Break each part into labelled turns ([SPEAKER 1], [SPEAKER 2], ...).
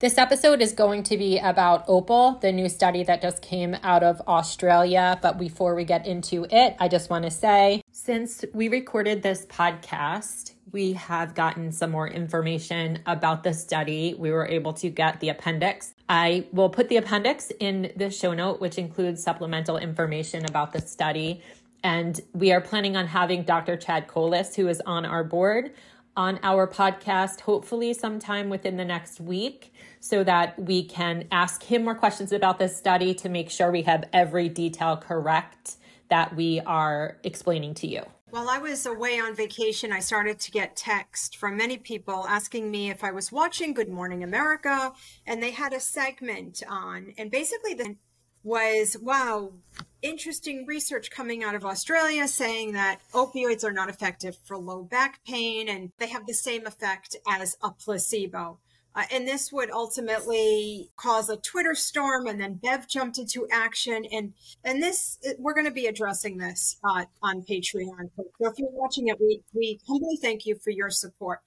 [SPEAKER 1] This episode is going to be about Opal, the new study that just came out of Australia. But before we get into it, I just want to say since we recorded this podcast, we have gotten some more information about the study. We were able to get the appendix. I will put the appendix in the show note, which includes supplemental information about the study. And we are planning on having Dr. Chad Kollas, who is on our board, on our podcast, hopefully sometime within the next week so that we can ask him more questions about this study to make sure we have every detail correct that we are explaining to you.
[SPEAKER 2] While I was away on vacation, I started to get text from many people asking me if I was watching Good Morning America, and they had a segment on, and basically the was wow, interesting research coming out of Australia saying that opioids are not effective for low back pain and they have the same effect as a placebo. Uh, and this would ultimately cause a Twitter storm, and then Bev jumped into action. And and this we're going to be addressing this uh, on Patreon. So if you're watching it, we we humbly thank you for your support.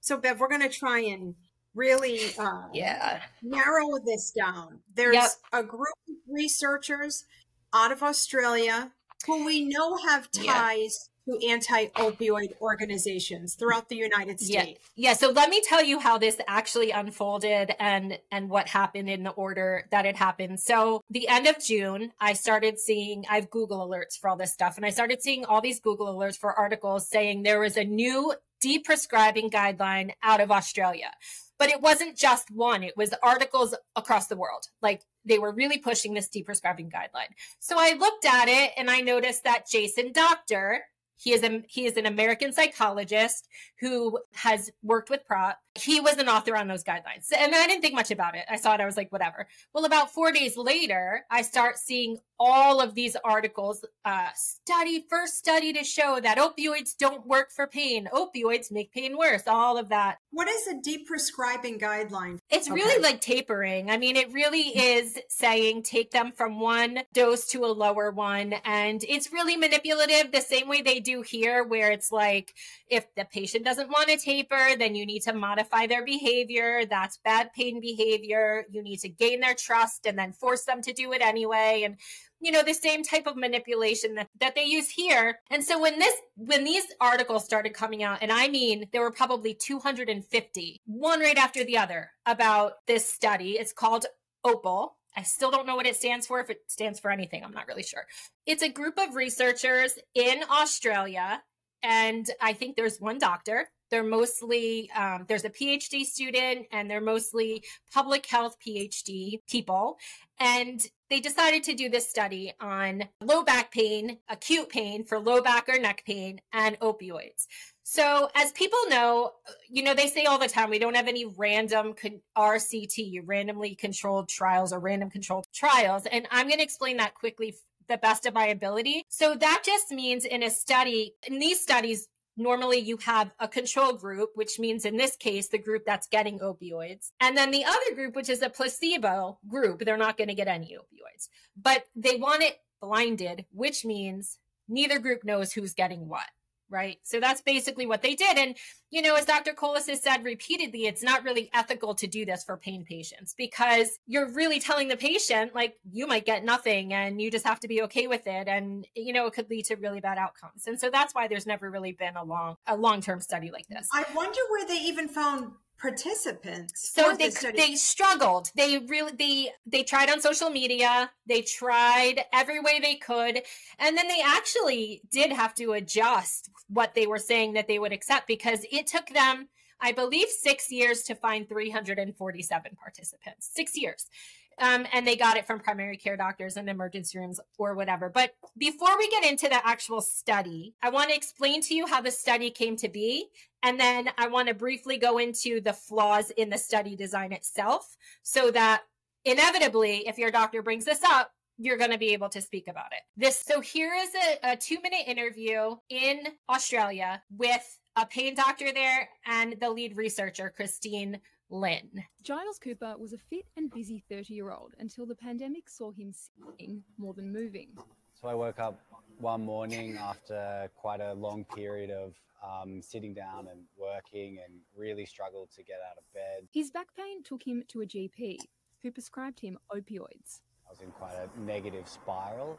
[SPEAKER 2] So Bev, we're going to try and really uh,
[SPEAKER 1] yeah
[SPEAKER 2] narrow this down. There's yep. a group of researchers out of Australia who we know have ties to anti-opioid organizations throughout the United States.
[SPEAKER 1] Yeah. yeah. So let me tell you how this actually unfolded and and what happened in the order that it happened. So the end of June, I started seeing I have Google alerts for all this stuff, and I started seeing all these Google alerts for articles saying there was a new deprescribing guideline out of Australia. But it wasn't just one, it was articles across the world. Like they were really pushing this deprescribing guideline. So I looked at it and I noticed that Jason Doctor, he is a he is an American psychologist who has worked with prop. He was an author on those guidelines. And I didn't think much about it. I saw it, I was like, whatever. Well, about four days later, I start seeing all of these articles. Uh, study, first study to show that opioids don't work for pain. Opioids make pain worse. All of that.
[SPEAKER 2] What is a deprescribing guideline?
[SPEAKER 1] It's okay. really like tapering. I mean, it really is saying take them from one dose to a lower one. And it's really manipulative the same way they do here, where it's like, if the patient doesn't want to taper, then you need to modify their behavior. That's bad pain behavior. You need to gain their trust and then force them to do it anyway. And you know the same type of manipulation that, that they use here and so when this when these articles started coming out and i mean there were probably 250 one right after the other about this study it's called opal I still don't know what it stands for. If it stands for anything, I'm not really sure. It's a group of researchers in Australia and I think there's one doctor. They're mostly um, there's a PhD student, and they're mostly public health PhD people. And they decided to do this study on low back pain, acute pain for low back or neck pain, and opioids. So, as people know, you know, they say all the time we don't have any random con- RCT, randomly controlled trials or random controlled trials. And I'm going to explain that quickly the best of my ability. So that just means in a study, in these studies, normally you have a control group, which means in this case, the group that's getting opioids. And then the other group, which is a placebo group, they're not going to get any opioids, but they want it blinded, which means neither group knows who's getting what right? So that's basically what they did. And, you know, as Dr. Kollas has said repeatedly, it's not really ethical to do this for pain patients because you're really telling the patient, like, you might get nothing and you just have to be okay with it. And, you know, it could lead to really bad outcomes. And so that's why there's never really been a long, a long-term study like this.
[SPEAKER 2] I wonder where they even found participants
[SPEAKER 1] so they they struggled. They really they they tried on social media. They tried every way they could. And then they actually did have to adjust what they were saying that they would accept because it took them i believe 6 years to find 347 participants. 6 years um, and they got it from primary care doctors and emergency rooms or whatever. But before we get into the actual study, I want to explain to you how the study came to be. And then I want to briefly go into the flaws in the study design itself so that inevitably, if your doctor brings this up, you're going to be able to speak about it. This so here is a, a two minute interview in Australia with a pain doctor there and the lead researcher, Christine Lin.
[SPEAKER 3] Giles Cooper was a fit and busy 30 year old until the pandemic saw him sitting more than moving.
[SPEAKER 4] So I woke up one morning after quite a long period of um, sitting down and working and really struggled to get out of bed.
[SPEAKER 3] His back pain took him to a GP who prescribed him opioids.
[SPEAKER 4] I was in quite a negative spiral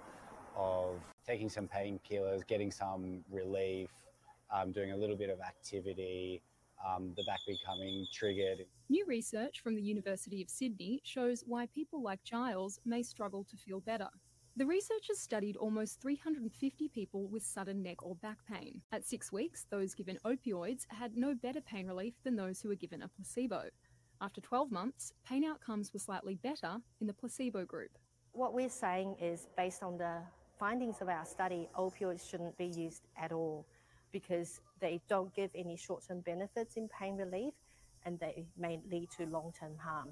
[SPEAKER 4] of taking some painkillers, getting some relief, um, doing a little bit of activity, um, the back becoming triggered.
[SPEAKER 3] New research from the University of Sydney shows why people like Giles may struggle to feel better. The researchers studied almost 350 people with sudden neck or back pain. At six weeks, those given opioids had no better pain relief than those who were given a placebo. After 12 months, pain outcomes were slightly better in the placebo group.
[SPEAKER 5] What we're saying is, based on the findings of our study, opioids shouldn't be used at all because they don't give any short term benefits in pain relief and they may lead to long term harm.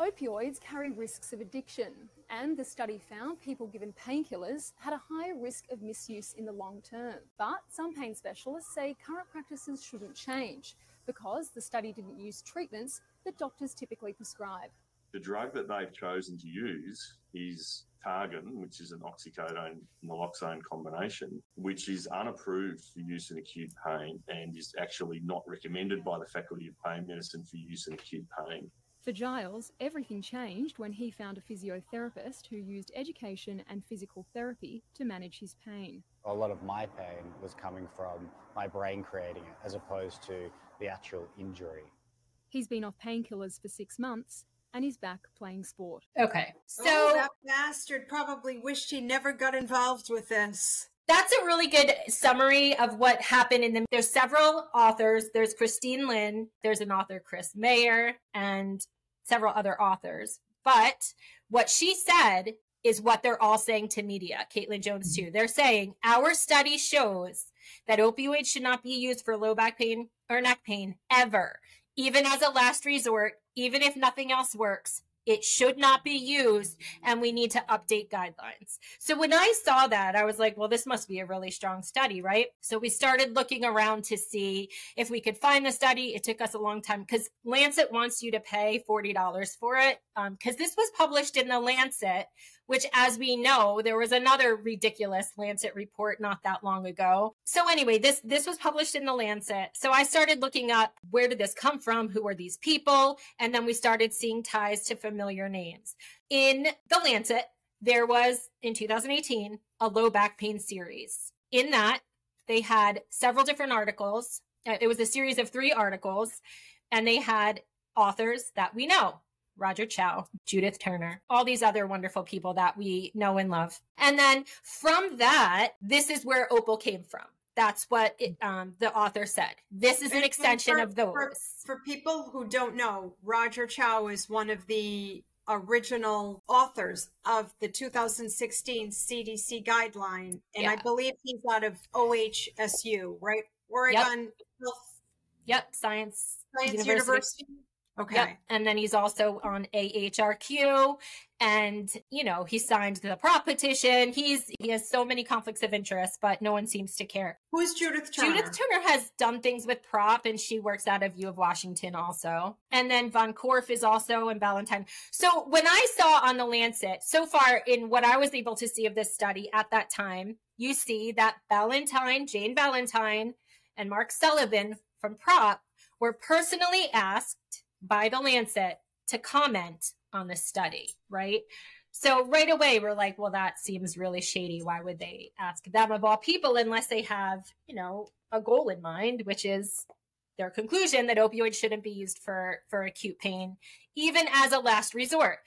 [SPEAKER 3] Opioids carry risks of addiction, and the study found people given painkillers had a higher risk of misuse in the long term. But some pain specialists say current practices shouldn't change because the study didn't use treatments that doctors typically prescribe.
[SPEAKER 6] The drug that they've chosen to use is Targin, which is an oxycodone naloxone combination, which is unapproved for use in acute pain and is actually not recommended by the Faculty of Pain Medicine for use in acute pain.
[SPEAKER 3] For Giles, everything changed when he found a physiotherapist who used education and physical therapy to manage his pain.
[SPEAKER 4] A lot of my pain was coming from my brain creating it as opposed to the actual injury.
[SPEAKER 3] He's been off painkillers for six months and he's back playing sport.
[SPEAKER 1] Okay. So
[SPEAKER 2] oh, that bastard probably wished he never got involved with this.
[SPEAKER 1] That's a really good summary of what happened in the there's several authors. There's christine Lin, there's an author chris Maher and several other authors. But what she said is what they're all saying to media caitlin jones too. They're saying our study shows that opioids should not be used for low back pain or neck pain ever even as a last resort even if nothing else works it should not be used and we need to update guidelines. So when I saw that, I was like, well, this must be a really strong study, right? So we started looking around to see if we could find the study. It took us a long time because Lancet wants you to pay $40 for it because um, this was published in the Lancet, which, as we know, there was another ridiculous Lancet report not that long ago. So anyway, this this was published in the Lancet. So I started looking up where did this come from? Who are these people? And then we started seeing ties to familiar names. In the Lancet, there was in 2018 a low back pain series. In that, they had several different articles. Uh, it was a series of three articles, and they had authors that we know Roger Chou, Judith Turner, all these other wonderful people that we know and love. And then from that, this is where Opal came from. That's what it, um, the author said. This is an extension
[SPEAKER 2] for,
[SPEAKER 1] of those.
[SPEAKER 2] For, for people who don't know, Roger Chou is one of the original authors of the 2016 CDC guideline. And yeah. I believe he's out of OHSU, right? Oregon
[SPEAKER 1] yep. Health. Yep, Science,
[SPEAKER 2] Science University. University. Okay. Yep.
[SPEAKER 1] And then he's also on AHRQ and you know, he signed the prop petition. He's he has so many conflicts of interest, but no one seems to care.
[SPEAKER 2] Who's Judith Turner?
[SPEAKER 1] Judith Turner has done things with prop and she works out of U of Washington also. And then Von Korff is also in Ballantyne. So when I saw on the Lancet, so far in what I was able to see of this study at that time, you see that Ballantyne, Jane Ballantyne, and Mark Sullivan from prop were personally asked by the Lancet to comment on the study, right? So right away we're like, well, that seems really shady. Why would they ask them of all people unless they have, you know, a goal in mind, which is their conclusion that opioids shouldn't be used for for acute pain even as a last resort.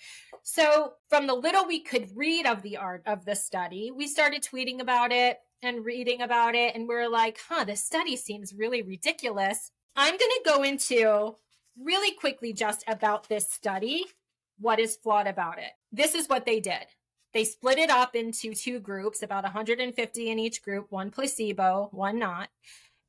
[SPEAKER 1] So from the little we could read of the art of the study, we started tweeting about it and reading about it and we we're like, "Huh, this study seems really ridiculous." I'm going to go into really quickly just about this study, what is flawed about it. This is what they did. They split it up into two groups, about 150 in each group, one placebo, one not.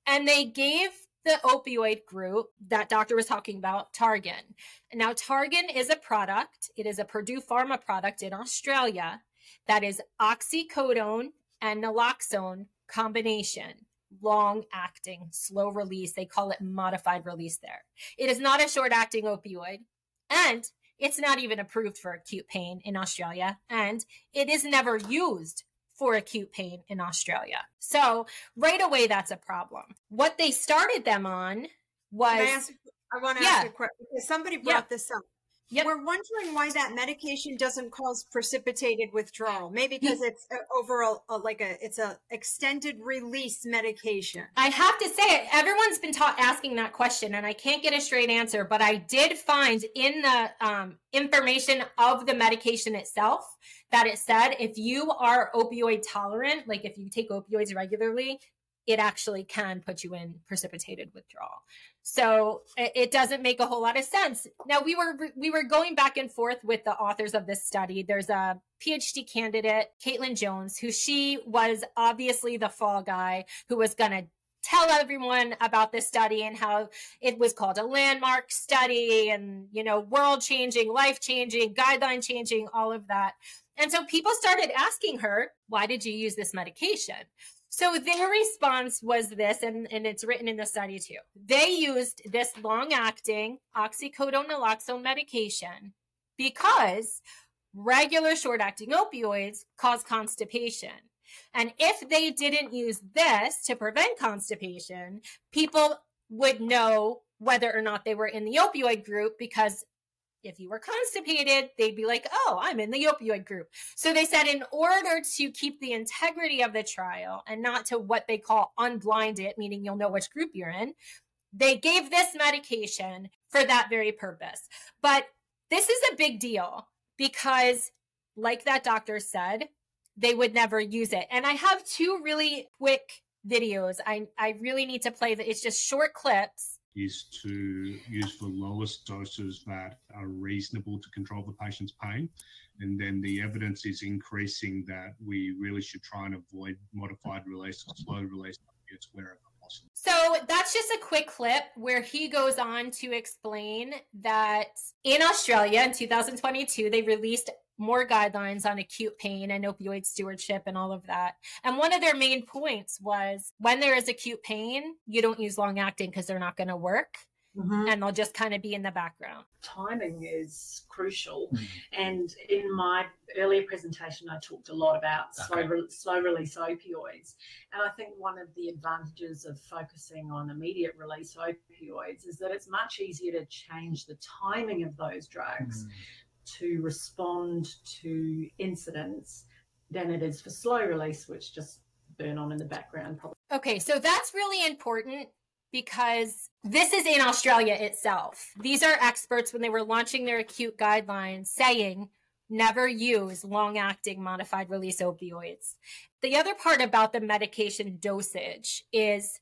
[SPEAKER 1] And they gave the opioid group that doctor was talking about, Targin. Now, Targin is a product. It is a Purdue Pharma product in Australia. that is oxycodone and naloxone combination long acting, slow release. They call it modified release there. It is not a short acting opioid. And it's not even approved for acute pain in Australia. And it is never used for acute pain in Australia. So right away, that's a problem. What they started them on was.
[SPEAKER 2] I, ask, I, want to yeah. ask a question. Somebody brought yeah. this up. Yep. We're wondering why that medication doesn't cause precipitated withdrawal. Maybe because it's overall like a it's a extended release medication.
[SPEAKER 1] I have to say, everyone's been ta- asking that question, and I can't get a straight answer. But I did find in the um, information of the medication itself that it said if you are opioid tolerant, like if you take opioids regularly, it actually can put you in precipitated withdrawal. So it doesn't make a whole lot of sense. Now we were we were going back and forth with the authors of this study. There's a PhD candidate, Caitlin Jones, who she was obviously the fall guy who was going to tell everyone about this study and how it was called a landmark study and you know world changing life changing guideline changing all of that and so people started asking her why did you use this medication so their response was this, and, and it's written in the study too. They used this long acting oxycodone naloxone medication because regular short acting opioids cause constipation. And if they didn't use this to prevent constipation, people would know whether or not they were in the opioid group because if you were constipated, they'd be like, oh, I'm in the opioid group. So they said, in order to keep the integrity of the trial and not to what they call unblind it, meaning you'll know which group you're in, they gave this medication for that very purpose. But this is a big deal because, like that doctor said, they would never use it. And I have two really quick videos. I, I really need to play that. It's just short clips
[SPEAKER 7] is to use the lowest doses that are reasonable to control the patient's pain. And then the evidence is increasing that we really should try and avoid modified release or slow release opiates wherever possible.
[SPEAKER 1] So that's just a quick clip where he goes on to explain that in Australia in 2022, they released more guidelines on acute pain and opioid stewardship and all of that. And one of their main points was when there is acute pain, you don't use long acting because they're not going to work. Mm-hmm. And they'll just kind of be in the background.
[SPEAKER 8] Timing is crucial. Mm-hmm. And in my earlier presentation, I talked a lot about okay. slow, re- slow release opioids. And I think one of the advantages of focusing on immediate release opioids is that it's much easier to change the timing of those drugs. Mm to respond to incidents than it is for slow release, which just burn on in the background. Probably.
[SPEAKER 1] Okay, so that's really important because this is in Australia itself. These are experts when they were launching their acute guidelines saying never use long acting modified release opioids. The other part about the medication dosage is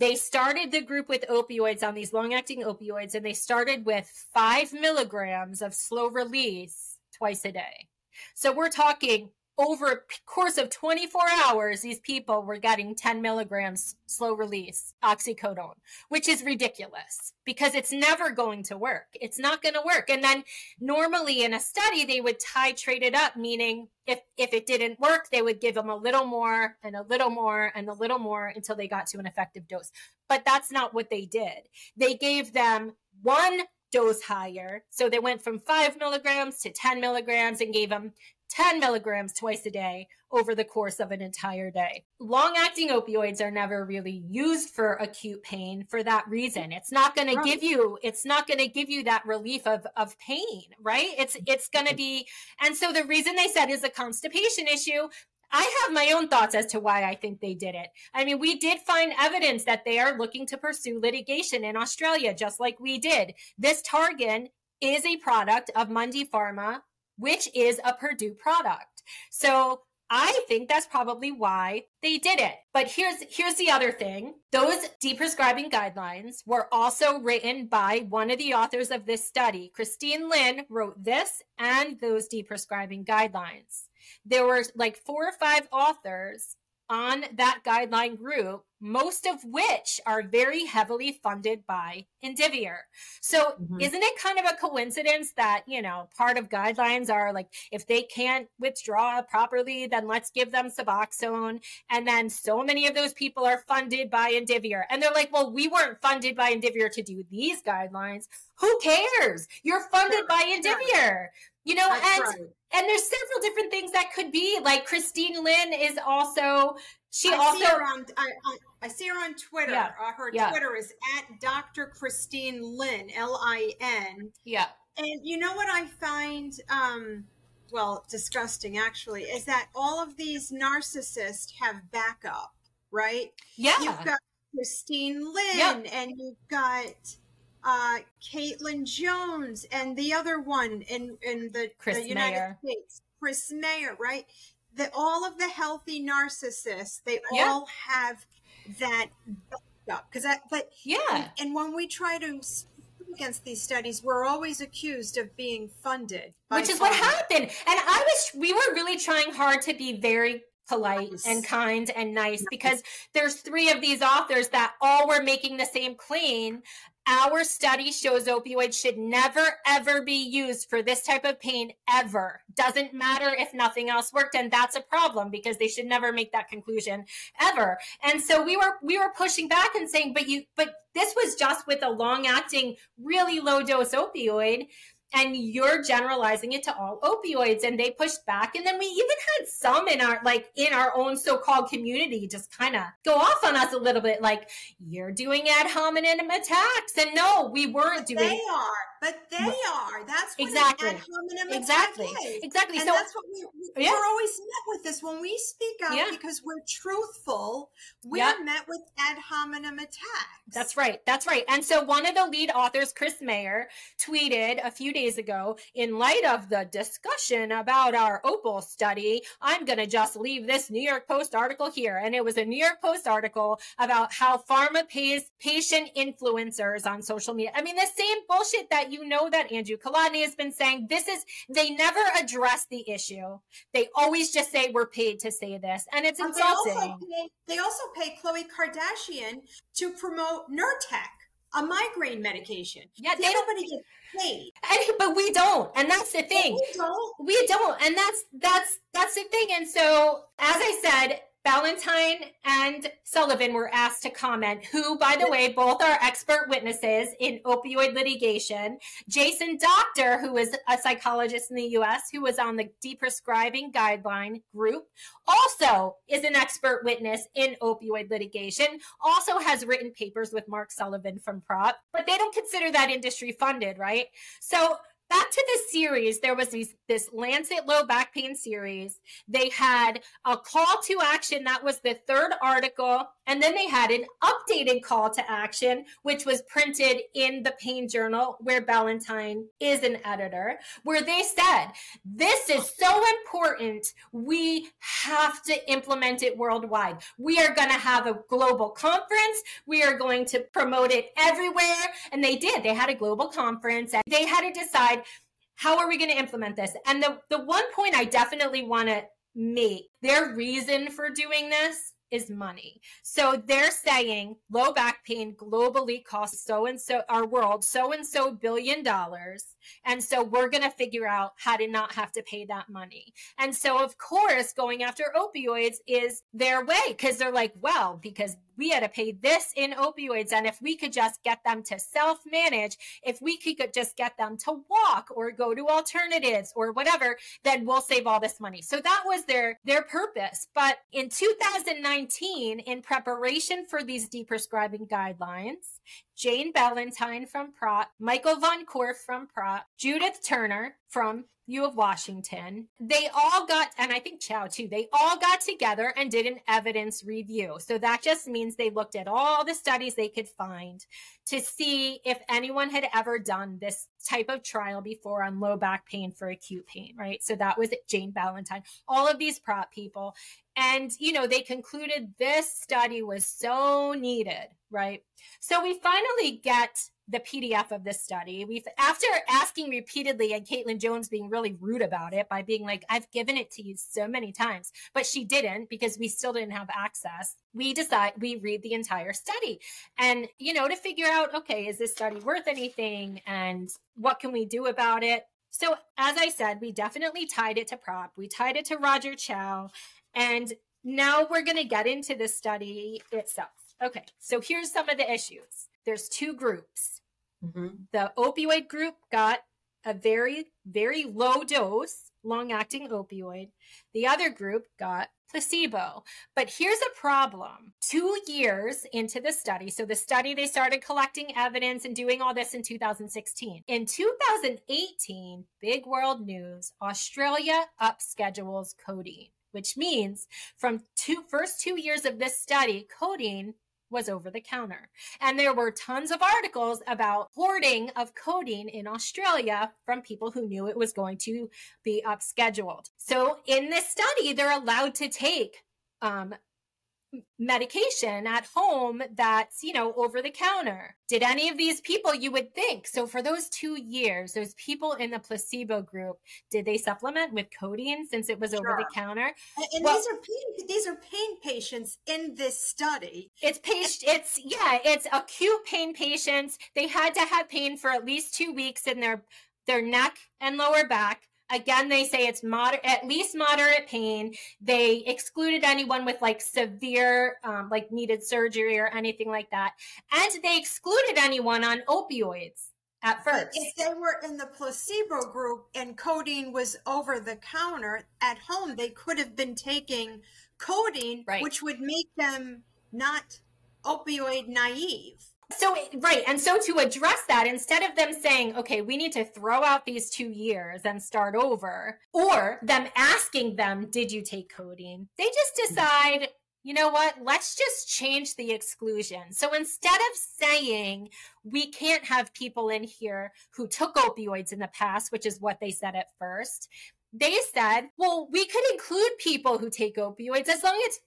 [SPEAKER 1] they started the group with opioids on these long acting opioids, and they started with five milligrams of slow release twice a day. So we're talking over a course of 24 hours, these people were getting 10 milligrams slow release oxycodone, which is ridiculous because it's never going to work. It's not going to work. And then normally in a study, they would titrate it up, meaning if, if it didn't work, they would give them a little more and a little more and a little more until they got to an effective dose. But that's not what they did. They gave them one dose higher. So they went from five milligrams to 10 milligrams and gave them 10 milligrams twice a day over the course of an entire day. Long acting opioids are never really used for acute pain for that reason. It's not going right. to give you, it's not going to give you that relief of, of pain, right? It's, it's going to be, and so the reason they said is a constipation issue. I have my own thoughts as to why I think they did it. I mean, we did find evidence that they are looking to pursue litigation in Australia, just like we did. This Targin is a product of Mundipharma which is a Purdue product. So I think that's probably why they did it. But here's here's the other thing. Those deprescribing guidelines were also written by one of the authors of this study. Christine Lin wrote this and those deprescribing guidelines. There were like four or five authors on that guideline group most of which are very heavily funded by Indivior. So mm-hmm. isn't it kind of a coincidence that, you know, part of guidelines are like, if they can't withdraw properly, then let's give them Suboxone. And then so many of those people are funded by Indivior. And they're like, well, we weren't funded by Indivior to do these guidelines. Who cares? You're funded sure. by Indivior. You know, That's and right. and there's several different things that could be. Like Christine Lin is also she
[SPEAKER 2] I
[SPEAKER 1] also
[SPEAKER 2] see her on, I, I, I see her on Twitter. Yeah. Uh, her yeah. Twitter is at Dr. Christine Lin, L I N.
[SPEAKER 1] Yeah.
[SPEAKER 2] And you know what I find, um, well, disgusting actually, is that all of these narcissists have backup, right?
[SPEAKER 1] Yeah.
[SPEAKER 2] You've got Christine Lin, yeah. and you've got uh, Caitlin Jones, and the other one in in the,
[SPEAKER 1] Chris
[SPEAKER 2] the United
[SPEAKER 1] Maher.
[SPEAKER 2] States, Chris Maher, right? That all of the healthy narcissists, they yeah. all have that because that but
[SPEAKER 1] yeah.
[SPEAKER 2] and, and, when we try to against these studies we're always accused of being funded
[SPEAKER 1] which is what happened. And i was we were really trying hard to be very polite nice. and kind and nice because there's three of these authors that all were making the same claim our study shows opioids should never, ever be used for this type of pain ever. Doesn't matter if nothing else worked. And that's a problem because they should never make that conclusion ever. And so we were, we were pushing back and saying, but you, but this was just with a long acting, really low dose opioid and you're generalizing it to all opioids and they pushed back and then we even had some in our like in our own so-called community just kind of go off on us a little bit like you're doing ad hominem attacks and no we weren't doing
[SPEAKER 2] they are but they are that's what
[SPEAKER 1] exactly
[SPEAKER 2] ad hominem
[SPEAKER 1] exactly exactly
[SPEAKER 2] and
[SPEAKER 1] so
[SPEAKER 2] that's what we, we yeah. we're always met with this when we speak out yeah. because we're truthful we're yeah. met with ad hominem attacks
[SPEAKER 1] that's right that's right and so one of the lead authors chris Maher tweeted a few days days ago, in light of the discussion about our Opal study, I'm going to just leave this New York Post article here. And it was a New York Post article about how pharma pays patient influencers on social media. I mean, the same bullshit that you know that Andrew Kolodny has been saying. This is, they never address the issue. They always just say, we're paid to say this. And it's insulting.
[SPEAKER 2] They also pay, they also pay Khloe Kardashian to promote Nurtec a migraine medication.
[SPEAKER 1] Yeah,
[SPEAKER 2] they everybody gets paid,
[SPEAKER 1] and, but we don't, and that's the thing.
[SPEAKER 2] we don't.
[SPEAKER 1] We don't, and that's that's that's the thing. And so, as I said, Ballantyne and Sullivan were asked to comment, who, by the way, both are expert witnesses in opioid litigation. Jason Doctor, who is a psychologist in the US, who was on the deprescribing guideline group, also is an expert witness in opioid litigation, also has written papers with Mark Sullivan from PROP, but they don't consider that industry funded, right? So back to the series, there was these, this Lancet low back pain series. They had a call to action that was the third article, and then they had an updated call to action, which was printed in the Pain Journal, where Ballantyne is an editor, where they said, This is so important. We have to implement it worldwide. We are going to have a global conference. We are going to promote it everywhere. And they did. They had a global conference and they had to decide how are we going to implement this? And the, the one point I definitely want to make their reason for doing this is money. So they're saying low back pain globally costs so and so our world so and so billion dollars. And so we're going to figure out how to not have to pay that money. And so of course going after opioids is their way cuz they're like, well, because we had to pay this in opioids. And if we could just get them to self manage, if we could just get them to walk or go to alternatives or whatever, then we'll save all this money. So that was their, their purpose. But in 2019, in preparation for these deprescribing guidelines, Jane Ballantyne from PROP, Michael Von Korff from PROP, Judith Turner from U of Washington. They all got, and I think Chou too, they all got together and did an evidence review. So that just means they looked at all the studies they could find to see if anyone had ever done this type of trial before on low back pain for acute pain, right? So that was Jane Ballantyne, all of these prop people. And, you know, they concluded this study was so needed, right? So we finally get the PDF of this study. We've after asking repeatedly and Caitlin Jones being really rude about it by being like, I've given it to you so many times, but she didn't because we still didn't have access. We decide we read the entire study and you know to figure out okay, is this study worth anything and what can we do about it? So as I said, we definitely tied it to prop. We tied it to Roger Chou and now we're going to get into the study itself. Okay, so here's some of the issues. There's two groups. Mm-hmm. The opioid group got a very, very low dose, long acting opioid. The other group got placebo. But here's a problem. Two years into the study, so the study, they started collecting evidence and doing all this in 2016. In 2018, big world news, Australia up schedules codeine which means from two first two years of this study, codeine was over the counter. And there were tons of articles about hoarding of codeine in Australia from people who knew it was going to be upscheduled. So in this study, they're allowed to take um, medication at home that's, you know, over the counter. Did any of these people you would think? So for those 2 years, those people in the placebo group, did they supplement with codeine since it was sure. over the counter?
[SPEAKER 2] And, and well, these are pain these are pain patients in this study.
[SPEAKER 1] It's patient it's yeah, it's acute pain patients. They had to have pain for at least 2 weeks in their their neck and lower back Again, they say it's moderate, at least moderate pain. They excluded anyone with like severe, um, like needed surgery or anything like that. And they excluded anyone on opioids at first.
[SPEAKER 2] If they were in the placebo group and codeine was over the counter at home, they could have been taking codeine, right. which would make them not opioid naive.
[SPEAKER 1] So, right. And so to address that, instead of them saying, okay, we need to throw out these two years and start over, or them asking them, did you take codeine? They just hmm. decide, you know what? Let's just change the exclusion. So instead of saying we can't have people in here who took opioids in the past, which is what they said at first, they said, well, we could include people who take opioids as long as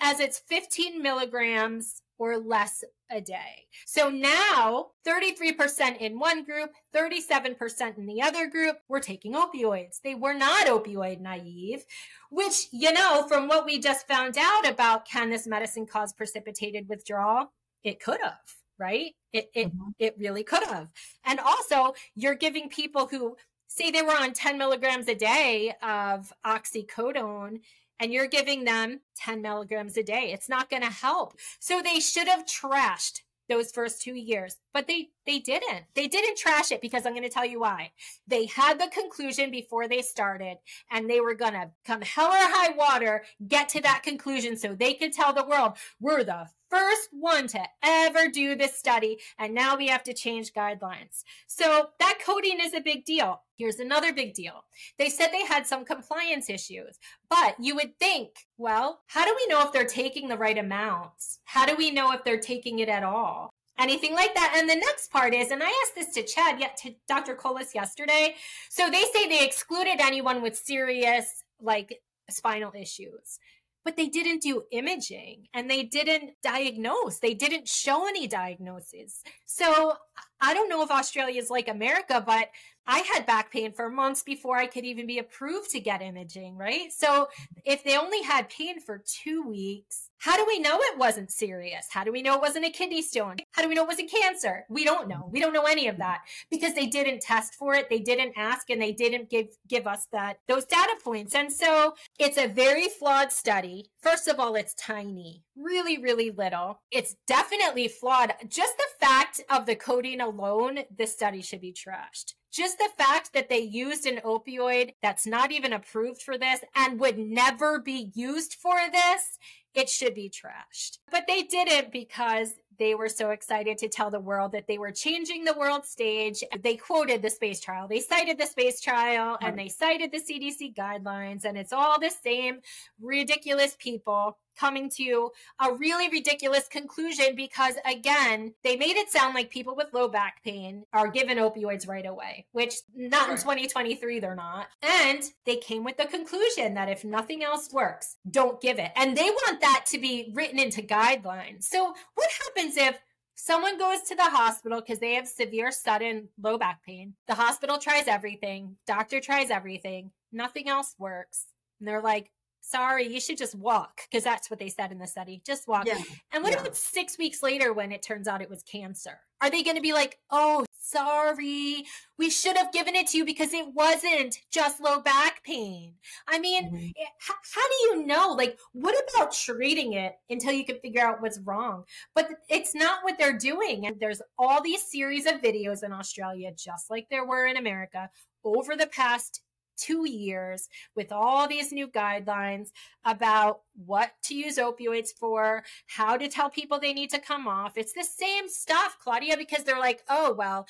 [SPEAKER 1] as it's 15 milligrams or less a day. So now 33% in one group, 37% in the other group were taking opioids. They were not opioid naive, which, you know, from what we just found out about can this medicine cause precipitated withdrawal? It could have, right? It, it, mm-hmm. it really could have. And also you're giving people who say they were on 10 milligrams a day of oxycodone and you're giving them 10 milligrams a day. It's not going to help. So they should have trashed those first two years, but they they didn't. They didn't trash it because I'm going to tell you why. They had the conclusion before they started, and they were going to come hell or high water get to that conclusion so they could tell the world we're the first one to ever do this study, and now we have to change guidelines. So that codeine is a big deal. Here's another big deal. They said they had some compliance issues, but you would think, well, how do we know if they're taking the right amounts? How do we know if they're taking it at all? anything like that. And the next part is, and I asked this to Chad, yet to Dr. Kollas yesterday. So they say they excluded anyone with serious like spinal issues but they didn't do imaging and they didn't diagnose. They didn't show any diagnoses. So I don't know if Australia is like America, but I had back pain for months before I could even be approved to get imaging, right? So if they only had pain for two weeks, how do we know it wasn't serious? How do we know it wasn't a kidney stone? How do we know it wasn't cancer? We don't know. We don't know any of that because they didn't test for it. They didn't ask and they didn't give, give us that, those data points. And so it's a very flawed study. First of all, it's tiny, really, really little. It's definitely flawed. Just the fact of the codeine alone, this study should be trashed just the fact that they used an opioid that's not even approved for this and would never be used for this, it should be trashed. But they did it because they were so excited to tell the world that they were changing the world stage. They quoted the space trial. They cited the space trial and they cited the CDC guidelines and it's all the same ridiculous people coming to a really ridiculous conclusion because again they made it sound like people with low back pain are given opioids right away which not in 2023 they're not and they came with the conclusion that if nothing else works don't give it and they want that to be written into guidelines so what happens if Someone goes to the hospital because they have severe, sudden low back pain. The hospital tries everything, doctor tries everything, nothing else works. And they're like, sorry, you should just walk because that's what they said in the study. Just walk.
[SPEAKER 2] Yeah.
[SPEAKER 1] And what
[SPEAKER 2] Yeah.
[SPEAKER 1] it's six weeks later when it turns out it was cancer? Are they going to be like, oh, sorry, we should have given it to you because it wasn't just low back pain? I mean,
[SPEAKER 2] Mhm.
[SPEAKER 1] it- how, how do you know? Like, what about treating it until you can figure out what's wrong? But it's not what they're doing. And there's all these series of videos in Australia, just like there were in America, over the past two years with all these new guidelines about what to use opioids for, how to tell people they need to come off. It's the same stuff, Claudia, because they're like, oh, well,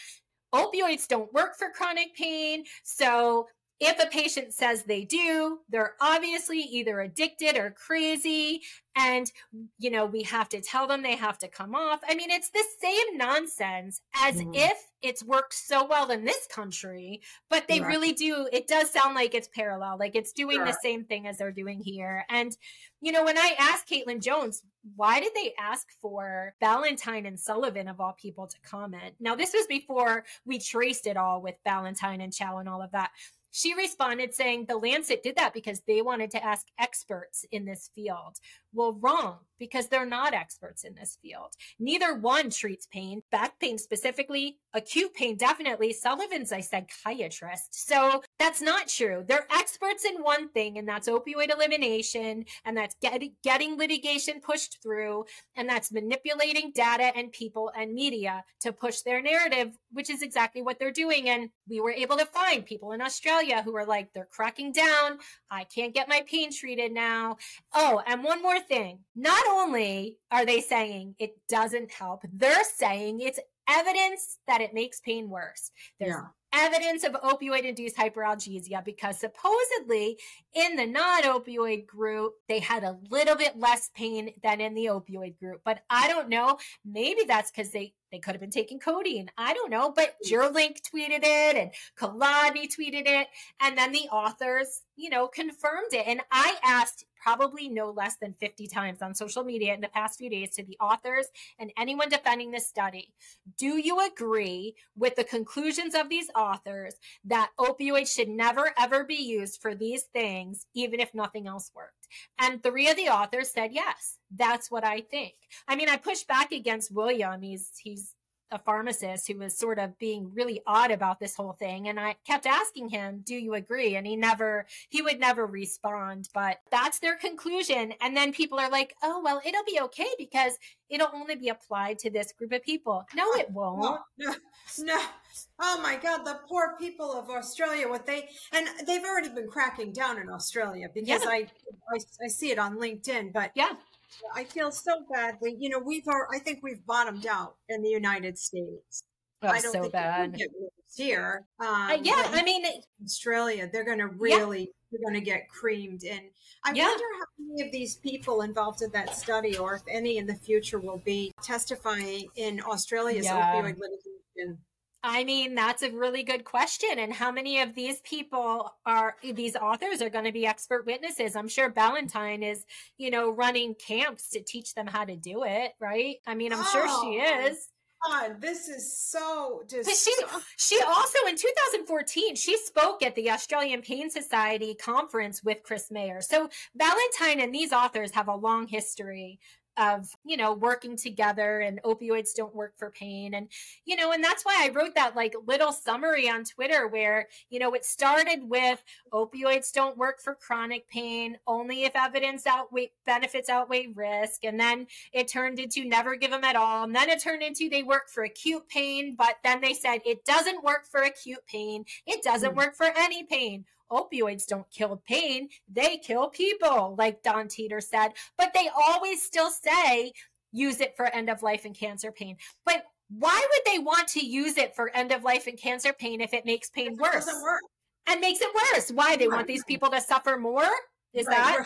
[SPEAKER 1] opioids don't work for chronic pain. So if a patient says they do, they're obviously either addicted or crazy. And, you know, we have to tell them they have to come off. I mean, it's the same nonsense as
[SPEAKER 2] Mhm.
[SPEAKER 1] if it's worked so well in this country, but they
[SPEAKER 2] Right.
[SPEAKER 1] really do. It does sound like it's parallel, like it's doing the same thing as they're doing here. And, you know, when I asked Caitlin Jones, why did they ask for Ballantyne and Sullivan of all people to comment? Now, this was before we traced it all with Ballantyne and Chou and all of that. She responded saying the Lancet did that because they wanted to ask experts in this field. Well, wrong, because they're not experts in this field. Neither one treats pain, back pain specifically, acute pain definitely. Sullivan's a psychiatrist. So that's not true. They're experts in one thing, and that's opioid elimination, and that's get, getting litigation pushed through, and that's manipulating data and people and media to push their narrative, which is exactly what they're doing. And we were able to find people in Australia who are like, they're cracking down. I can't get my pain treated now. Oh, and one more thing. Not only are they saying it doesn't help, they're saying it's evidence that it makes pain worse. There's
[SPEAKER 2] Yeah.
[SPEAKER 1] evidence of opioid induced hyperalgesia because supposedly in the non opioid group, they had a little bit less pain than in the opioid group. But I don't know. Maybe that's because they, they could have been taking codeine. I don't know. But Juurlink tweeted it and Kalani tweeted it. And then the authors, you know, confirmed it. And I asked probably no less than 50 times on social media in the past few days to the authors and anyone defending this study. Do you agree with the conclusions of these authors that opioids should never ever be used for these things, even if nothing else worked? And three of the authors said yes. That's what I think. I mean, I pushed back against William. He's he's a pharmacist who was sort of being really odd about this whole thing and i kept asking him do you agree and he never he would never respond but that's their conclusion and then people are like oh well it'll be okay because it'll only be applied to this group of people no it oh, won't
[SPEAKER 2] No, no, no. Oh my God, the poor people of Australia. What they and they've already been cracking down in Australia because
[SPEAKER 1] Yeah.
[SPEAKER 2] I, I I see it on LinkedIn. But
[SPEAKER 1] yeah
[SPEAKER 2] I feel so badly. You know, we've al- I think we've bottomed out in the United States.
[SPEAKER 1] oh,
[SPEAKER 2] I don't
[SPEAKER 1] so
[SPEAKER 2] think
[SPEAKER 1] bad
[SPEAKER 2] get worse here. Um,
[SPEAKER 1] Uh, yeah i mean
[SPEAKER 2] Australia, they're going to really, they're going to get creamed. And I
[SPEAKER 1] Yeah.
[SPEAKER 2] wonder how many of these people involved in that study, or if any in the future, will be testifying in Australia's
[SPEAKER 1] Yeah.
[SPEAKER 2] opioid litigation.
[SPEAKER 1] I mean, that's a really good question. And how many of these people are, these authors are going to be expert witnesses? I'm sure Ballantyne is, you know, running camps to teach them how to do it, right? I mean, I'm sure she
[SPEAKER 2] Oh,
[SPEAKER 1] is.
[SPEAKER 2] God, this is so
[SPEAKER 1] But
[SPEAKER 2] just.
[SPEAKER 1] she, she also in 2014 she spoke at the Australian Pain Society conference with Chris Maher. So Ballantyne and these authors have a long history of you know working together and opioids don't work for pain. And you know and that's why i wrote that like little summary on twitter where you know it started with opioids don't work for chronic pain only if evidence outweigh benefits outweigh risk. And then it turned into never give them at all. And then it turned into they work for acute pain but then they said it doesn't work for acute pain. It doesn't
[SPEAKER 2] Hmm.
[SPEAKER 1] work for any pain opioids don't kill pain they kill people like don Teater said. But they always still say use it for end of life and cancer pain. But why would they want to use it for end of life and cancer pain if it makes pain
[SPEAKER 2] It
[SPEAKER 1] worse? and makes it worse. Why? They want these people to suffer more? Is
[SPEAKER 2] Right,
[SPEAKER 1] that?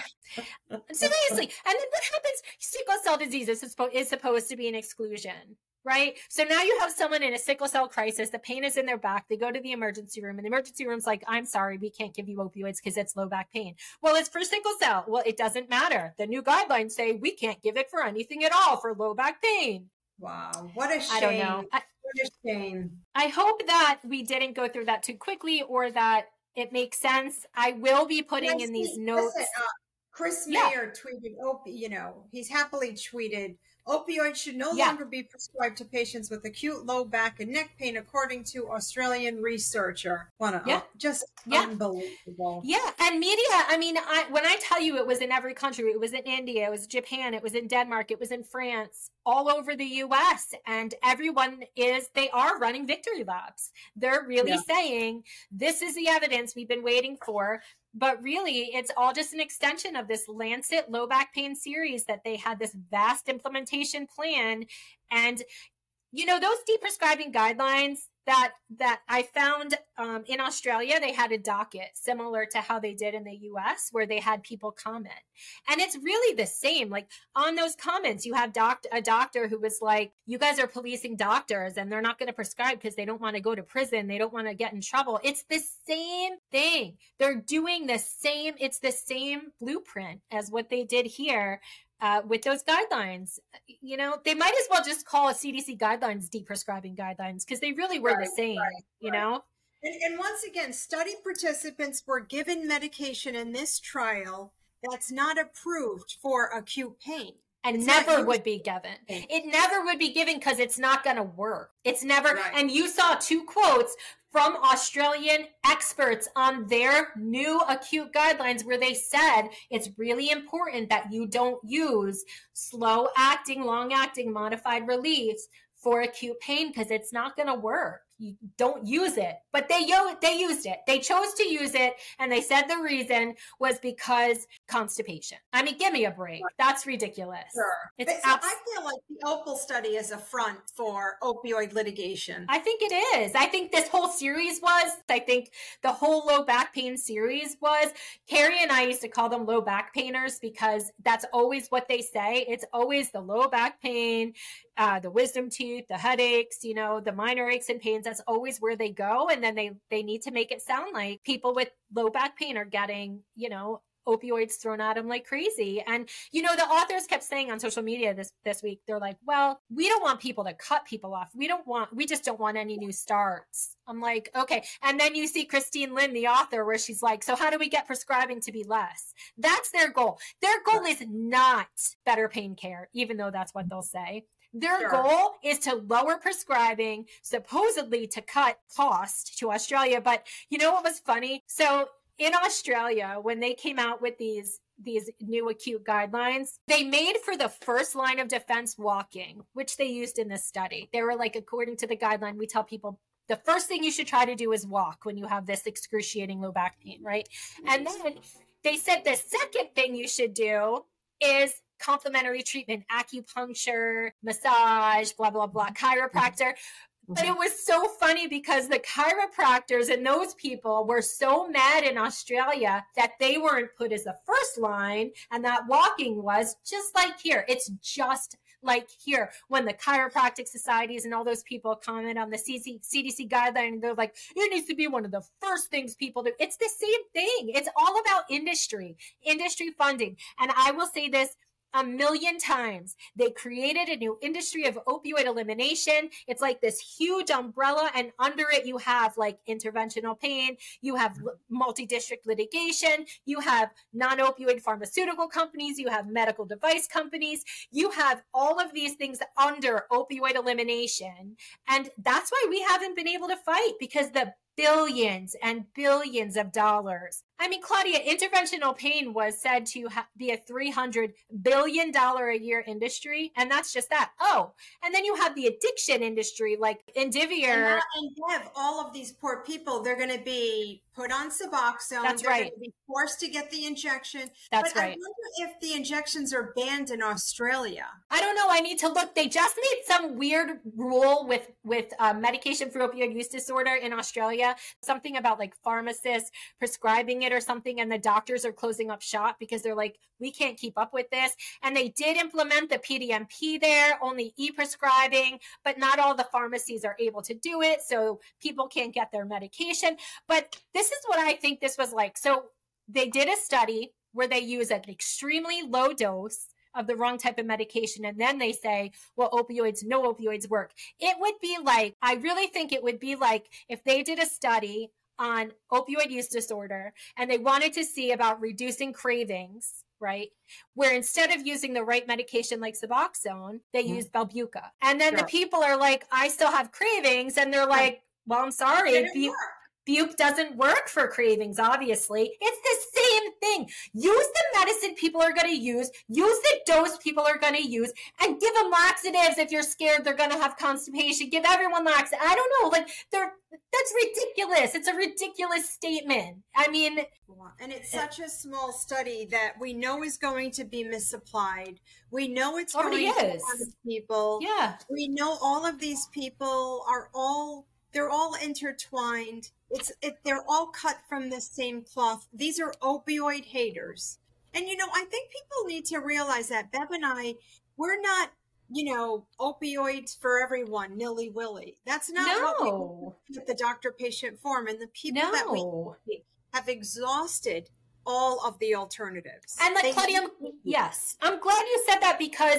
[SPEAKER 2] right.
[SPEAKER 1] Seriously. And then what happens? Sickle cell disease is supposed to be an exclusion, right? So now you have someone in a sickle cell crisis. The pain is in their back. They go to the emergency room, and the emergency room's like, I'm sorry, we can't give you opioids because it's low back pain. Well, it's for sickle cell. Well, it doesn't matter. The new guidelines say we can't give it for anything at all for low back pain.
[SPEAKER 2] Wow, what a shame!
[SPEAKER 1] I don't know. I,
[SPEAKER 2] what a shame.
[SPEAKER 1] I hope that we didn't go through that too quickly, or that it makes sense. I will be putting in these notes. Listen, uh,
[SPEAKER 2] Chris Maher yeah. tweeted, oh, you know, he's happily tweeted Opioids should no yeah. longer be prescribed to patients with acute low back and neck pain, according to Australian researcher. Wanna, yeah. Just yeah. unbelievable.
[SPEAKER 1] Yeah, and media. I mean, I, when I tell you it was in every country, it was in India, it was Japan, it was in Denmark, it was in France, all over the U.S. And everyone is they are running victory laps. They're really yeah. saying this is the evidence we've been waiting for but really it's all just an extension of this lancet low back pain series that they had this vast implementation plan. And you know those deprescribing guidelines that that I found um, in Australia, they had a docket similar to how they did in the U.S., where they had people comment, and it's really the same. Like on those comments, you have doc- a doctor who was like, "You guys are policing doctors, and they're not going to prescribe because they don't want to go to prison, they don't want to get in trouble." It's the same thing. They're doing the same. It's the same blueprint as what they did here uh, with those guidelines. You know, they might as well just call a CDC guidelines deprescribing guidelines because they really were right, the same, right, you right. know?
[SPEAKER 2] And, and once again, study participants were given medication in this trial that's not approved for acute pain
[SPEAKER 1] and it's never would be given. It never would be given because it's not going to work. It's never. Right. And you saw two quotes from Australian experts on their new acute guidelines where they said it's really important that you don't use slow acting, long acting modified release for acute pain because it's not going to work. You don't use it. But they they used it. They chose to use it and they said the reason was because constipation. I mean give me a break. That's ridiculous.
[SPEAKER 2] Sure. It's so abs- i feel like the opal study is a front for opioid litigation.
[SPEAKER 1] I think it is. I think this whole series was i think the whole low back pain series was. Carrie and i used to call them low back painers because that's always what they say. It's always the low back pain uh, the wisdom teeth the headaches you know the minor aches and pains. That's always where they go. And then they they need to make it sound like people with low back pain are getting you know opioids thrown at them like crazy. And you know, the authors kept saying on social media this this week, they're like, "Well, we don't want people to cut people off. We don't want. We just don't want any new starts." I'm like, okay. And then you see Christine Lin, the author, where she's like, "So how do we get prescribing to be less?" That's their goal. Their goal is not better pain care, even though that's what they'll say. Their sure. goal is to lower prescribing, supposedly to cut cost to Australia. But you know what was funny? So in Australia, when they came out with these these new acute guidelines, they made for the first line of defense walking, which they used in this study. They were like, according to the guideline, we tell people the first thing you should try to do is walk when you have this excruciating low back pain, right? And then they said the second thing you should do is complementary treatment, acupuncture, massage, blah, blah, blah, mm-hmm. chiropractor. But it was so funny because the chiropractors and those people were so mad in Australia that they weren't put as the first line and that walking was just like here. It's just like here when the chiropractic societies and all those people comment on the CDC guideline, they're like, it needs to be one of the first things people do. It's the same thing. It's all about industry, industry funding. And I will say this a million times. They created a new industry of opioid elimination. It's like this huge umbrella, and under it, you have like interventional pain, you have multi district litigation, you have non opioid pharmaceutical companies, you have medical device companies, you have all of these things under opioid elimination. And that's why we haven't been able to fight because the billions and billions of dollars. I mean, Claudia, interventional pain was said to ha- be a $300 billion a year industry. And that's just that. Oh, and then you have the addiction industry like Indivior.
[SPEAKER 2] And, and all of these poor people, they're going to be put on Suboxone.
[SPEAKER 1] That's
[SPEAKER 2] they're
[SPEAKER 1] right.
[SPEAKER 2] be forced to get the injection.
[SPEAKER 1] That's
[SPEAKER 2] but
[SPEAKER 1] right.
[SPEAKER 2] I wonder if the injections are banned in Australia.
[SPEAKER 1] I don't know. I need to look. They just made some weird rule with, with uh, medication for opioid use disorder in Australia something about like pharmacists prescribing it or something, and the doctors are closing up shop because they're like, we can't keep up with this. And they did implement the PDMP there, only e prescribing, but not all the pharmacies are able to do it. So people can't get their medication. But this is what I think this was like. So they did a study where they use an extremely low dose of the wrong type of medication and then they say, well, opioids, no opioids work. It would be like, I really think it would be like if they did a study on opioid use disorder and they wanted to see about reducing cravings right? Where instead of using the right medication like Suboxone, they mm-hmm. use Belbuca. And then the people are like, I still have cravings. And they're like, well, I'm sorry. Bupe doesn't work for cravings, obviously. It's the same thing. Use the medicine people are going to use, use the dose people are going to use, and give them laxatives if you're scared they're going to have constipation. Give everyone laxatives. I don't know. Like, they're, that's ridiculous. It's a ridiculous statement. I mean,
[SPEAKER 2] and it's such a small study that we know is going to be misapplied. We know it's
[SPEAKER 1] already
[SPEAKER 2] going
[SPEAKER 1] is.
[SPEAKER 2] to people.
[SPEAKER 1] Yeah.
[SPEAKER 2] We know all of these people are all they're all intertwined. It's it, they're all cut from the same cloth. These are opioid haters. And you know, I think people need to realize that Bev and I, we're not, you know, opioids for everyone, nilly willy. That's not
[SPEAKER 1] no.
[SPEAKER 2] what we the doctor patient forum and the people no. that we have exhausted all of the alternatives.
[SPEAKER 1] And like Claudia, yes, I'm glad you said that because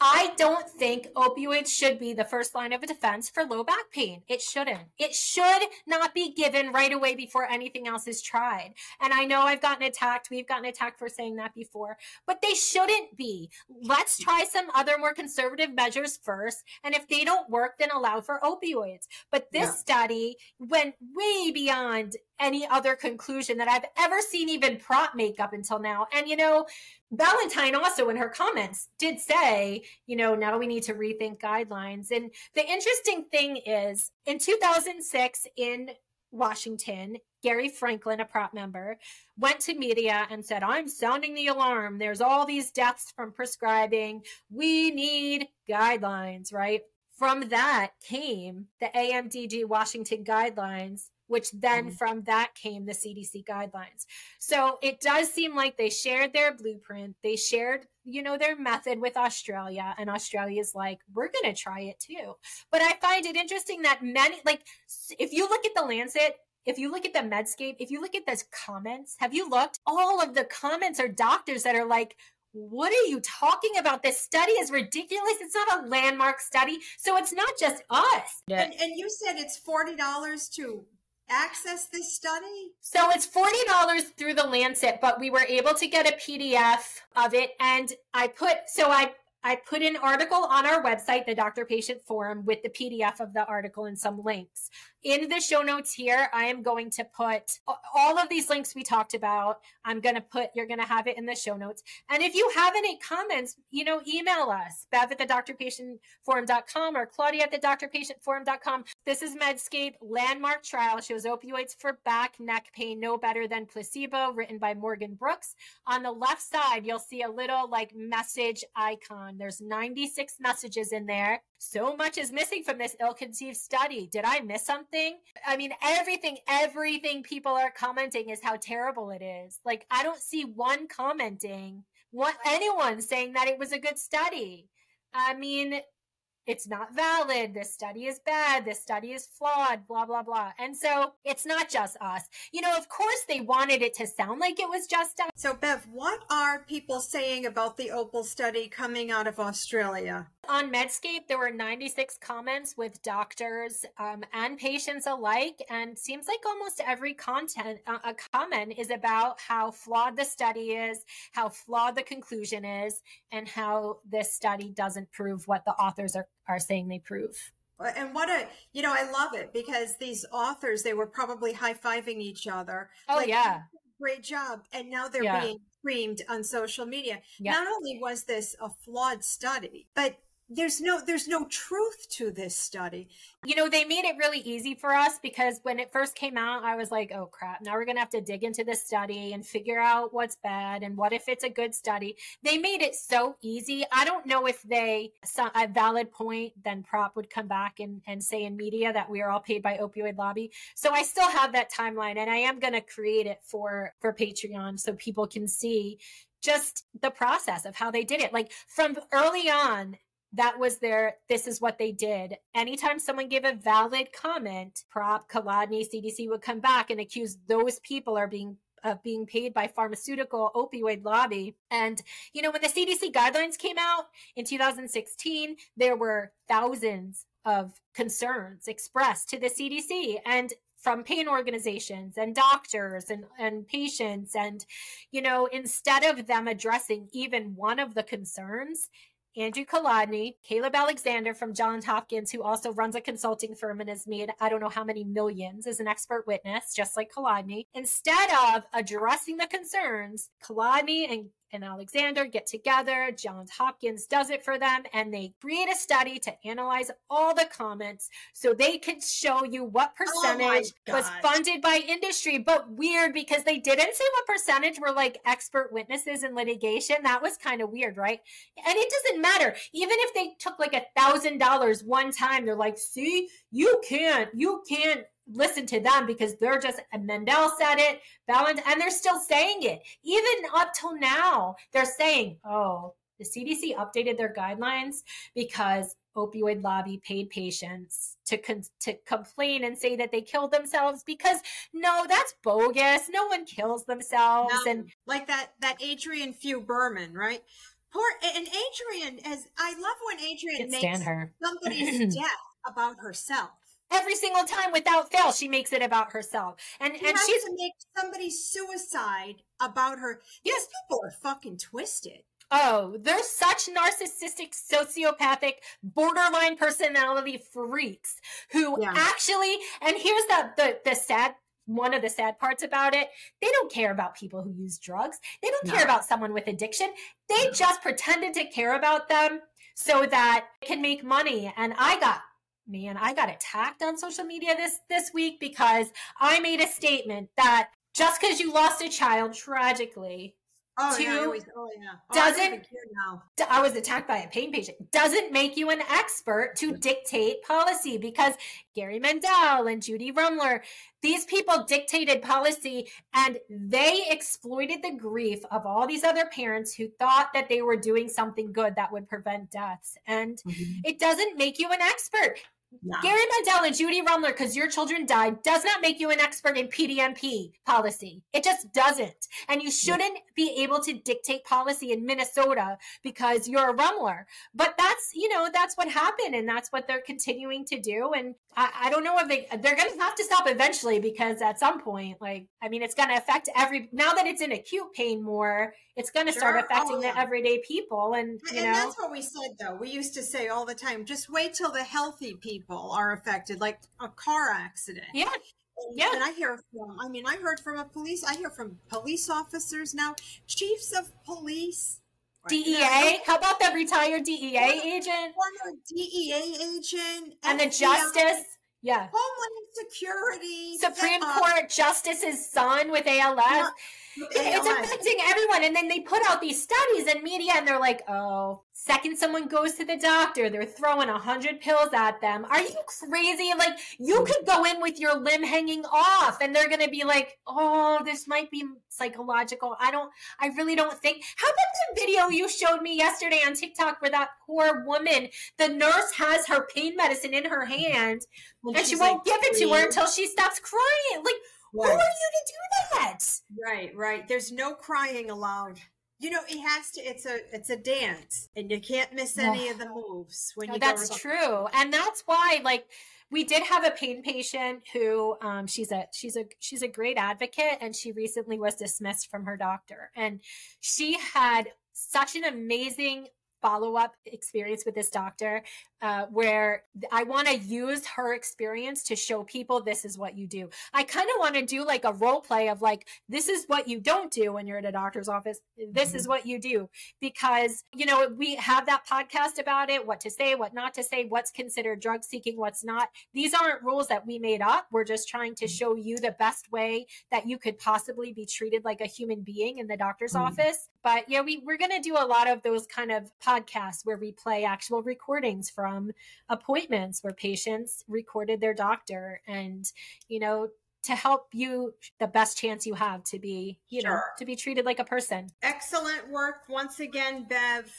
[SPEAKER 1] I don't think opioids should be the first line of defense for low back pain. It shouldn't. It should not be given right away before anything else is tried. And I know I've gotten attacked. We've gotten attacked for saying that before, but they shouldn't be. Let's try some other more conservative measures first. And if they don't work, then allow for opioids. But this yeah. study went way beyond any other conclusion that I've ever seen even PROP make up until now. And, you know, Ballantyne also in her comments did say, you know, now we need to rethink guidelines. And the interesting thing is in 2006 in Washington, Gary Franklin, a PROP member, went to media and said, I'm sounding the alarm. There's all these deaths from prescribing. We need guidelines, right? From that came the AMDG Washington guidelines which then mm-hmm. from that came the CDC guidelines. So it does seem like they shared their blueprint. They shared, you know, their method with Australia, and Australia's like, we're going to try it too. But I find it interesting that many, like, if you look at the Lancet, if you look at the Medscape, if you look at those comments, have you looked? All of the comments are doctors that are like, what are you talking about? This study is ridiculous. It's not a landmark study. So it's not just us.
[SPEAKER 2] And, and you said it's $40 to access this study?
[SPEAKER 1] So it's $40 through the Lancet, but we were able to get a PDF of it. And I put, so I I put an article on our website, the Doctor Patient Forum, with the PDF of the article and some links. In the show notes here, I am going to put all of these links we talked about. I'm going to put, you're going to have it in the show notes. And if you have any comments, you know, email us, bev at the drpatientforum.com or Claudia at the drpatientforum.com. This is Medscape landmark trial shows opioids for back, neck pain no better than placebo, written by Megan Brooks. On the left side, you'll see a little like message icon. There's 96 messages in there. So much is missing from this ill conceived study. Did I miss something? I mean, everything, everything people are commenting is how terrible it is. Like, I don't see one commenting, what anyone saying that it was a good study. I mean, it's not valid. This study is bad. This study is flawed, blah, blah, blah. And so it's not just us. You know, of course, they wanted it to sound like it was just us.
[SPEAKER 2] So, Bev, what are people saying about the Opal study coming out of Australia?
[SPEAKER 1] On Medscape, there were 96 comments with doctors um, and patients alike. And seems like almost every content, uh, a comment is about how flawed the study is, how flawed the conclusion is, and how this study doesn't prove what the authors are are saying they prove.
[SPEAKER 2] And what a, you know, I love it because these authors, they were probably high fiving each other.
[SPEAKER 1] Oh, like, yeah.
[SPEAKER 2] Great job. And now they're yeah. being creamed on social media. Yeah. Not only was this a flawed study, but there's no there's no truth to this study.
[SPEAKER 1] You know they made it really easy for us because when it first came out i was like oh crap now we're gonna have to dig into this study and figure out what's bad and what if it's a good study. They made it so easy. I don't know if they saw a valid point then PROP would come back and, and say in media that we are all paid by opioid lobby. So i still have that timeline and i am gonna create it for for patreon so people can see just the process of how they did it. Like from early on, that was their this is what they did anytime someone gave a valid comment PROP Kolodny cdc would come back and accuse those people are being of being paid by pharmaceutical opioid lobby. And, you know, when the CDC guidelines came out in 2016, there were thousands of concerns expressed to the CDC. And from pain organizations and doctors and, and patients. And, you know, instead of them addressing even one of the concerns, Andrew Kolodny, Caleb Alexander from Johns Hopkins, who also runs a consulting firm and has made I don't know how many millions as an expert witness, just like Kolodny. Instead of addressing the concerns, Kolodny and and Alexander get together. Johns Hopkins does it for them, and they create a study to analyze all the comments so they can show you what oh percentage oh was funded by industry. But weird because they didn't say what percentage were like expert witnesses in litigation. That was kind of weird, right? And it doesn't matter. Even if they took like a thousand dollars one time, they're like, see, you can't, you can't listen to them because they're just and Mendell said it, Valent, and they're still saying it. Even up till now, they're saying, oh, the CDC updated their guidelines because opioid lobby paid patients to con- to complain and say that they killed themselves because no that's bogus no one kills themselves no, and
[SPEAKER 2] like that that Adriane Fugh-Berman right poor and Adrian as I love when Adrian makes her. somebody's death about herself
[SPEAKER 1] every single time without fail she makes it about herself and
[SPEAKER 2] she
[SPEAKER 1] and she's
[SPEAKER 2] to make somebody's suicide about her these people are fucking twisted
[SPEAKER 1] oh they're such narcissistic sociopathic borderline personality freaks who yeah. actually and here's the, the the sad one of the sad parts about it, they don't care about people who use drugs. They don't no. care about someone with addiction. They no. just pretended to care about them so that it can make money. And I got man, I got attacked on social media this this week because I made a statement that just because you lost a child tragically
[SPEAKER 2] Oh, to, yeah, oh, yeah.
[SPEAKER 1] Oh, doesn't I, I was attacked by a pain patient doesn't make you an expert to dictate policy because Gary Mendell and Judy Rummler, these people dictated policy and they exploited the grief of all these other parents who thought that they were doing something good that would prevent deaths. And mm-hmm. it doesn't make you an expert. No. Gary Mendell and Judy Rummler, because your children died, does not make you an expert in PDMP policy. It just doesn't. And you shouldn't be able to dictate policy in Minnesota because you're a Rummler. But that's, you know, that's what happened and that's what they're continuing to do. And I, I don't know if they, they're going to have to stop eventually because at some point, like, I mean, it's going to affect every, now that it's in acute pain more, it's going to sure. start affecting oh, yeah. the everyday people. And, you
[SPEAKER 2] and
[SPEAKER 1] know,
[SPEAKER 2] that's what we said though. We used to say all the time, just wait till the healthy people are affected, like a car accident.
[SPEAKER 1] Yeah.
[SPEAKER 2] And, yeah. And I hear from, I mean, I heard from a police, I hear from police officers now, chiefs of police.
[SPEAKER 1] Right DEA? How about the retired DEA former, agent?
[SPEAKER 2] Former DEA agent.
[SPEAKER 1] And FBI. the justice. Yeah.
[SPEAKER 2] Homeland Security.
[SPEAKER 1] Supreme uh, Court Justice's son with ALS it's affecting everyone. And then they put out these studies in media and they're like, oh, second someone goes to the doctor, they're throwing a hundred pills at them. Are you crazy? Like you could go in with your limb hanging off and they're going to be like, oh, this might be psychological. I don't, I really don't think. How about the video you showed me yesterday on TikTok where that poor woman, the nurse has her pain medicine in her hand and she won't like, give it to her until she stops crying. Like, Right. Who are you to do that?
[SPEAKER 2] Right, right. There's no crying allowed. You know, it has to. It's a it's a dance, and you can't miss any of the moves when no, you.
[SPEAKER 1] That's true, and that's why, like, we did have a pain patient who um, she's a she's a she's a great advocate, and she recently was dismissed from her doctor, and she had such an amazing follow up experience with this doctor uh, where I want to use her experience to show people this is what you do. I kind of want to do like a role play of like, this is what you don't do when you're at a doctor's office. This mm-hmm. is what you do. Because, you know, we have that podcast about it, what to say, what not to say, what's considered drug seeking, what's not. These aren't rules that we made up. We're just trying to mm-hmm. show you the best way that you could possibly be treated like a human being in the doctor's mm-hmm. office. But yeah, we, we're going to do a lot of those kind of podcasts where we play actual recordings from from appointments where patients recorded their doctor and, you know, to help you the best chance you have to be, you sure. know, to be treated like a person.
[SPEAKER 2] Excellent work once again, Bev.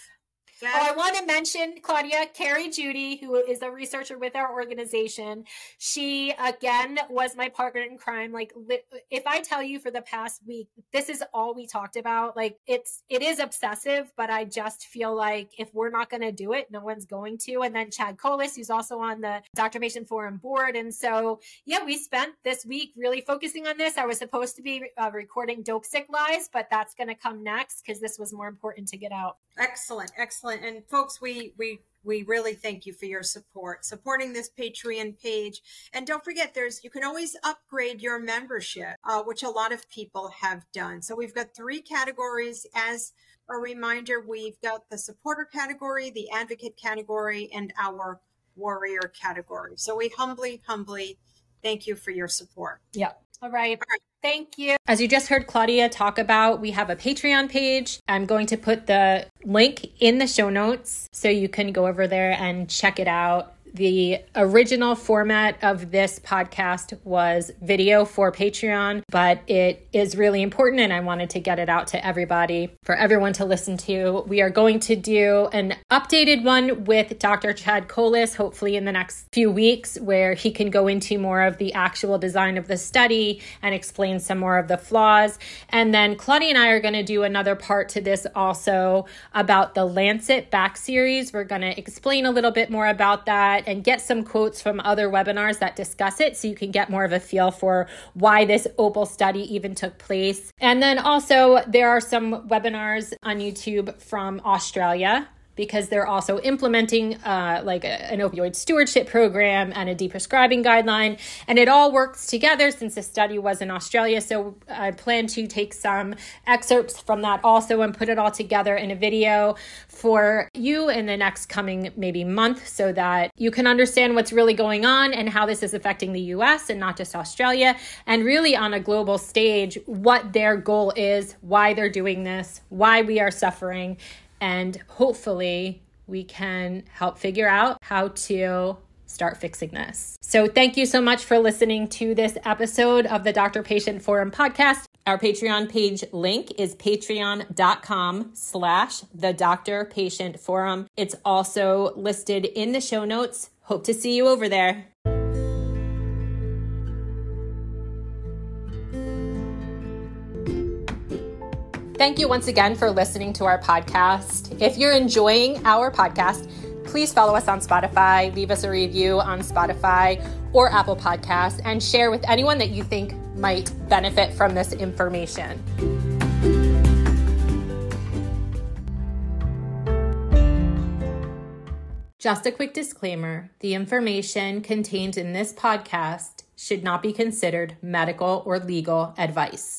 [SPEAKER 1] Oh, I want to mention Claudia, Carrie Judy, who is a researcher with our organization. She again was my partner in crime. Like, if I tell you for the past week, this is all we talked about. Like, it's it is obsessive, but I just feel like if we're not going to do it, no one's going to. And then Chad Kollas, who's also on the Doctor Patient Forum board, and so yeah, we spent this week really focusing on this. I was supposed to be uh, recording Dopesick Lies, but that's going to come next because this was more important to get out.
[SPEAKER 2] Excellent, excellent. And folks, we we we really thank you for your support supporting this patreon page. And don't forget there's you can always upgrade your membership uh, which a lot of people have done. So we've got three categories. As a reminder we've got the supporter category the advocate category and our warrior category. So we humbly humbly thank you for your support.
[SPEAKER 1] Yeah. All right. All right. Thank you. As you just heard Claudia talk about, we have a Patreon page. I'm going to put the link in the show notes so you can go over there and check it out. The original format of this podcast was video for Patreon, but it is really important and I wanted to get it out to everybody for everyone to listen to. We are going to do an updated one with Dr. Chad Kollas, hopefully in the next few weeks, where he can go into more of the actual design of the study and explain some more of the flaws. And then Claudia and I are going to do another part to this also about the Lancet back series. We're going to explain a little bit more about that and get some quotes from other webinars that discuss it so you can get more of a feel for why this OPAL study even took place. And then also, there are some webinars on YouTube from Australia because they're also implementing uh, like a, an opioid stewardship program and a deprescribing guideline. And it all works together since the study was in Australia. So I plan to take some excerpts from that also and put it all together in a video for you in the next coming maybe month so that you can understand what's really going on and how this is affecting the US and not just Australia. And really on a global stage, what their goal is, why they're doing this, why we are suffering and hopefully we can help figure out how to start fixing this. So thank you so much for listening to this episode of the Doctor Patient Forum podcast. Our Patreon page link is patreon.com slash the Doctor Patient Forum. It's also listed in the show notes. Hope to see you over there. Thank you once again for listening to our podcast. If you're enjoying our podcast, please follow us on Spotify, leave us a review on Spotify or Apple Podcasts, and share with anyone that you think might benefit from this information. Just a quick disclaimer the information contained in this podcast should not be considered medical or legal advice.